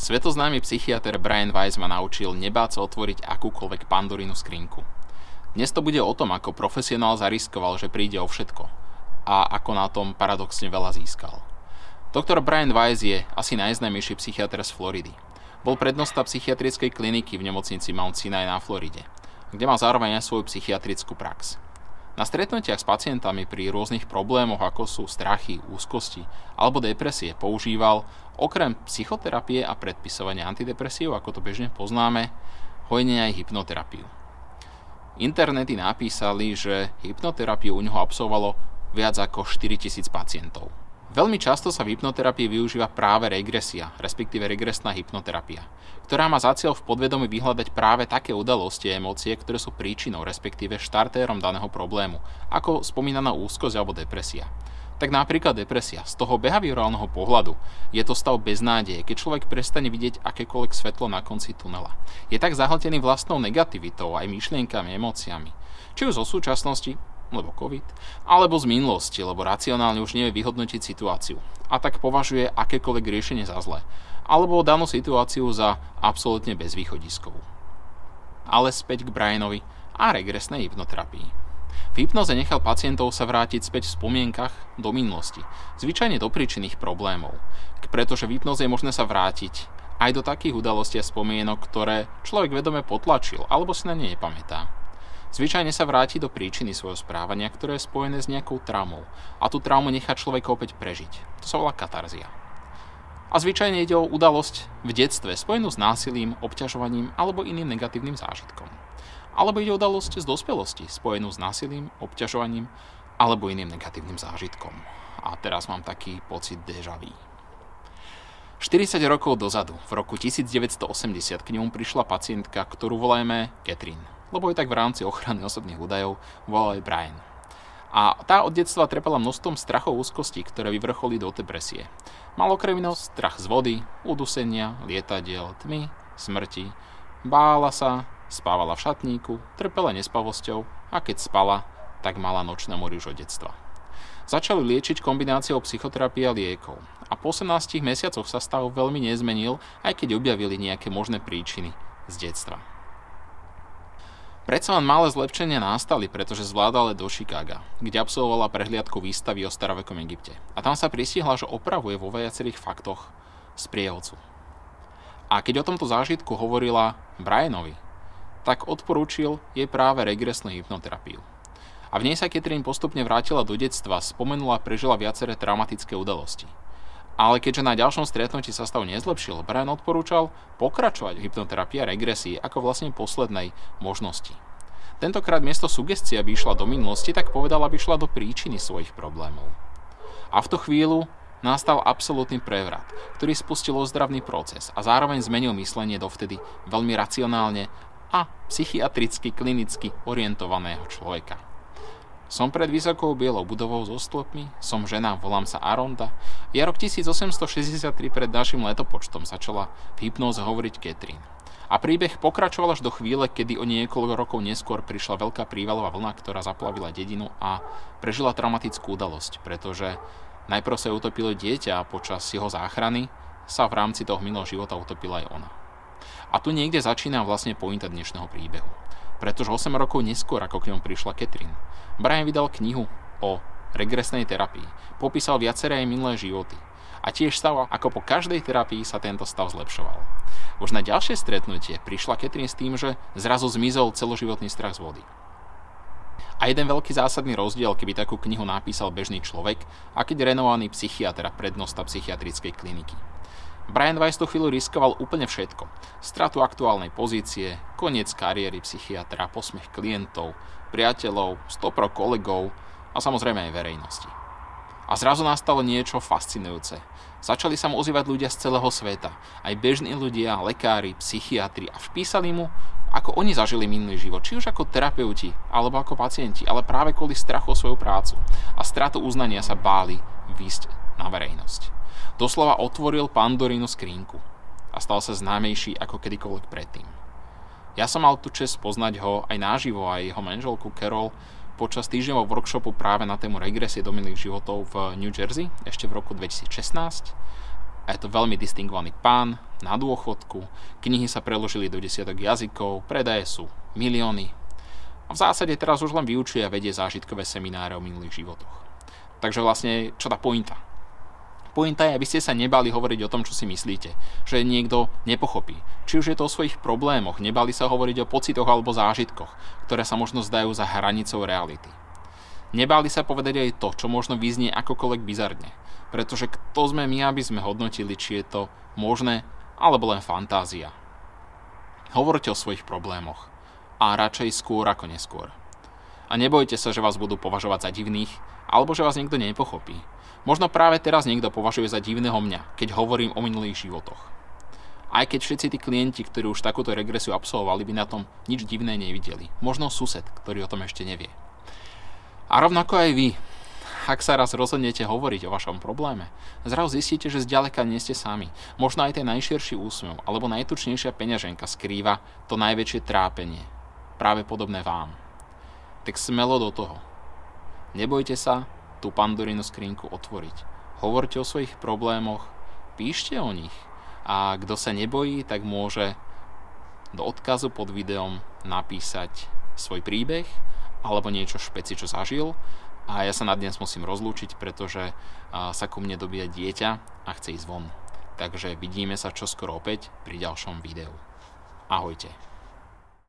Svetoznámy psychiatr Brian Weiss ma naučil nebáť sa otvoriť akúkoľvek pandorínu skrinku. Dnes to bude o tom, ako profesionál zariskoval, že príde o všetko a ako na tom paradoxne veľa získal. Doktor Brian Weiss je asi najznámejší psychiatr z Floridy. Bol prednosta psychiatrickej kliniky v nemocnici Mount Sinai na Floride, kde mal zároveň aj svoju psychiatrickú prax. Na stretnutiach s pacientami pri rôznych problémoch, ako sú strachy, úzkosti alebo depresie, používal okrem psychoterapie a predpisovania antidepresív, ako to bežne poznáme, hojne aj hypnoterapiu. Internety napísali, že hypnoterapiu u neho absolvovalo viac ako 4000 pacientov. Veľmi často sa v hypnoterapii využíva práve regresia, respektíve regresná hypnoterapia, ktorá má za cieľ v podvedomí vyhľadať práve také udalosti a emócie, ktoré sú príčinou, respektíve štartérom daného problému, ako spomínaná úzkosť alebo depresia. Tak napríklad depresia. Z toho behaviorálneho pohľadu je to stav beznádeje, keď človek prestane vidieť akékoľvek svetlo na konci tunela. Je tak zahltený vlastnou negativitou, aj myšlienkami, emóciami. Či už zo súčasnosti, lebo COVID, alebo z minulosti, lebo racionálne už nevie vyhodnotiť situáciu a tak považuje akékoľvek riešenie za zlé, alebo danú situáciu za absolútne bezvýchodiskovú. Ale späť k Brianovi a regresnej hypnoterapii. V hypnoze nechal pacientov sa vrátiť späť v spomienkach do minulosti, zvyčajne do príčinných problémov, pretože v hypnoze je možné sa vrátiť aj do takých udalostí a spomienok, ktoré človek vedome potlačil alebo si na ne nepamätá. Zvyčajne sa vráti do príčiny svojho správania, ktoré je spojené s nejakou traumou a tú traumu nechá človeka opäť prežiť. To sa volá katarzia. A zvyčajne ide o udalosť v detstve spojenú s násilím, obťažovaním alebo iným negatívnym zážitkom. Alebo ide o udalosť z dospelosti spojenú s násilím, obťažovaním alebo iným negatívnym zážitkom. A teraz mám taký pocit déjà vu. 40 rokov dozadu, v roku 1980, k nemu prišla pacientka, ktorú volajme Catherine lebo je tak v rámci ochrany osobných údajov volal aj Brian. A tá od detstva trepala množstvom strachov úzkostí, ktoré vyvrcholí do depresie. Mal okrem strach z vody, udusenia, lietadiel, tmy, smrti. Bála sa, spávala v šatníku, trpela nespavosťou a keď spala, tak mala nočné mori už od detstva. Začali liečiť kombináciou psychoterapie a liekov. A po 18 mesiacoch sa stav veľmi nezmenil, aj keď objavili nejaké možné príčiny z detstva. Predsa len malé zlepšenia nastali, pretože zvládala do Chicaga, kde absolvovala prehliadku výstavy o starovekom Egypte. A tam sa pristihla, že opravuje vo viacerých faktoch z prievodcu. A keď o tomto zážitku hovorila Brianovi, tak odporúčil jej práve regresnú hypnoterapiu. A v nej sa Catherine postupne vrátila do detstva, spomenula a prežila viaceré traumatické udalosti. Ale keďže na ďalšom stretnutí sa stav nezlepšil, Brian odporúčal pokračovať v hypnoterapii a regresii ako vlastne poslednej možnosti. Tentokrát miesto sugestie, aby išla do minulosti, tak povedal, aby išla do príčiny svojich problémov. A v tú chvíľu nastal absolútny prevrat, ktorý spustil ozdravný proces a zároveň zmenil myslenie dovtedy veľmi racionálne a psychiatricky klinicky orientovaného človeka. Som pred vysokou bielou budovou so stĺpmi, som žena, volám sa Aronda. Je rok 1863 pred našim letopočtom začala v hypnóze hovoriť Catherine. A príbeh pokračoval až do chvíle, kedy o niekoľko rokov neskôr prišla veľká prívalová vlna, ktorá zaplavila dedinu a prežila traumatickú udalosť, pretože najprv sa utopilo dieťa a počas jeho záchrany sa v rámci toho minulého života utopila aj ona. A tu niekde začína vlastne pointa dnešného príbehu pretože 8 rokov neskôr, ako k ňom prišla Catherine, Brian vydal knihu o regresnej terapii. Popísal viaceré aj minulé životy. A tiež stav, ako po každej terapii sa tento stav zlepšoval. Už na ďalšie stretnutie prišla Catherine s tým, že zrazu zmizol celoživotný strach z vody. A jeden veľký zásadný rozdiel, keby takú knihu napísal bežný človek, a keď renovovaný psychiatr a prednosta psychiatrickej kliniky. Brian Weiss tú chvíľu riskoval úplne všetko. Stratu aktuálnej pozície, koniec kariéry psychiatra, posmech klientov, priateľov, stopro kolegov a samozrejme aj verejnosti. A zrazu nastalo niečo fascinujúce. Začali sa mu ozývať ľudia z celého sveta. Aj bežní ľudia, lekári, psychiatri a vpísali mu, ako oni zažili minulý život, či už ako terapeuti, alebo ako pacienti, ale práve kvôli strachu o svoju prácu a stratu uznania sa báli výsť na verejnosť. Doslova otvoril Pandorínu skrinku a stal sa známejší ako kedykoľvek predtým. Ja som mal tu čest poznať ho aj náživo, aj jeho manželku Carol počas týždňového workshopu práve na tému regresie do minulých životov v New Jersey ešte v roku 2016. A je to veľmi distingovaný pán, na dôchodku, knihy sa preložili do desiatok jazykov, predaje sú milióny. A v zásade teraz už len vyučuje a vedie zážitkové semináre o minulých životoch. Takže vlastne, čo tá pointa? Pointa je, aby ste sa nebali hovoriť o tom, čo si myslíte, že niekto nepochopí. Či už je to o svojich problémoch, nebali sa hovoriť o pocitoch alebo zážitkoch, ktoré sa možno zdajú za hranicou reality. Nebali sa povedať aj to, čo možno vyznie akokoľvek bizarne, pretože kto sme my, aby sme hodnotili, či je to možné alebo len fantázia. Hovorte o svojich problémoch a radšej skôr ako neskôr. A nebojte sa, že vás budú považovať za divných, alebo že vás niekto nepochopí. Možno práve teraz niekto považuje za divného mňa, keď hovorím o minulých životoch. Aj keď všetci tí klienti, ktorí už takúto regresiu absolvovali, by na tom nič divné nevideli. Možno sused, ktorý o tom ešte nevie. A rovnako aj vy, ak sa raz rozhodnete hovoriť o vašom probléme, zrazu zistíte, že zďaleka nie ste sami. Možno aj ten najširší úsmev alebo najtučnejšia peňaženka skrýva to najväčšie trápenie. Práve podobné vám. Tak smelo do toho. Nebojte sa tú pandorinu skrinku otvoriť. Hovorte o svojich problémoch, píšte o nich. A kto sa nebojí, tak môže do odkazu pod videom napísať svoj príbeh alebo niečo špeci, čo zažil a ja sa na dnes musím rozlúčiť, pretože sa ku mne dobíja dieťa a chce ísť von. Takže vidíme sa čoskoro opäť pri ďalšom videu. Ahojte.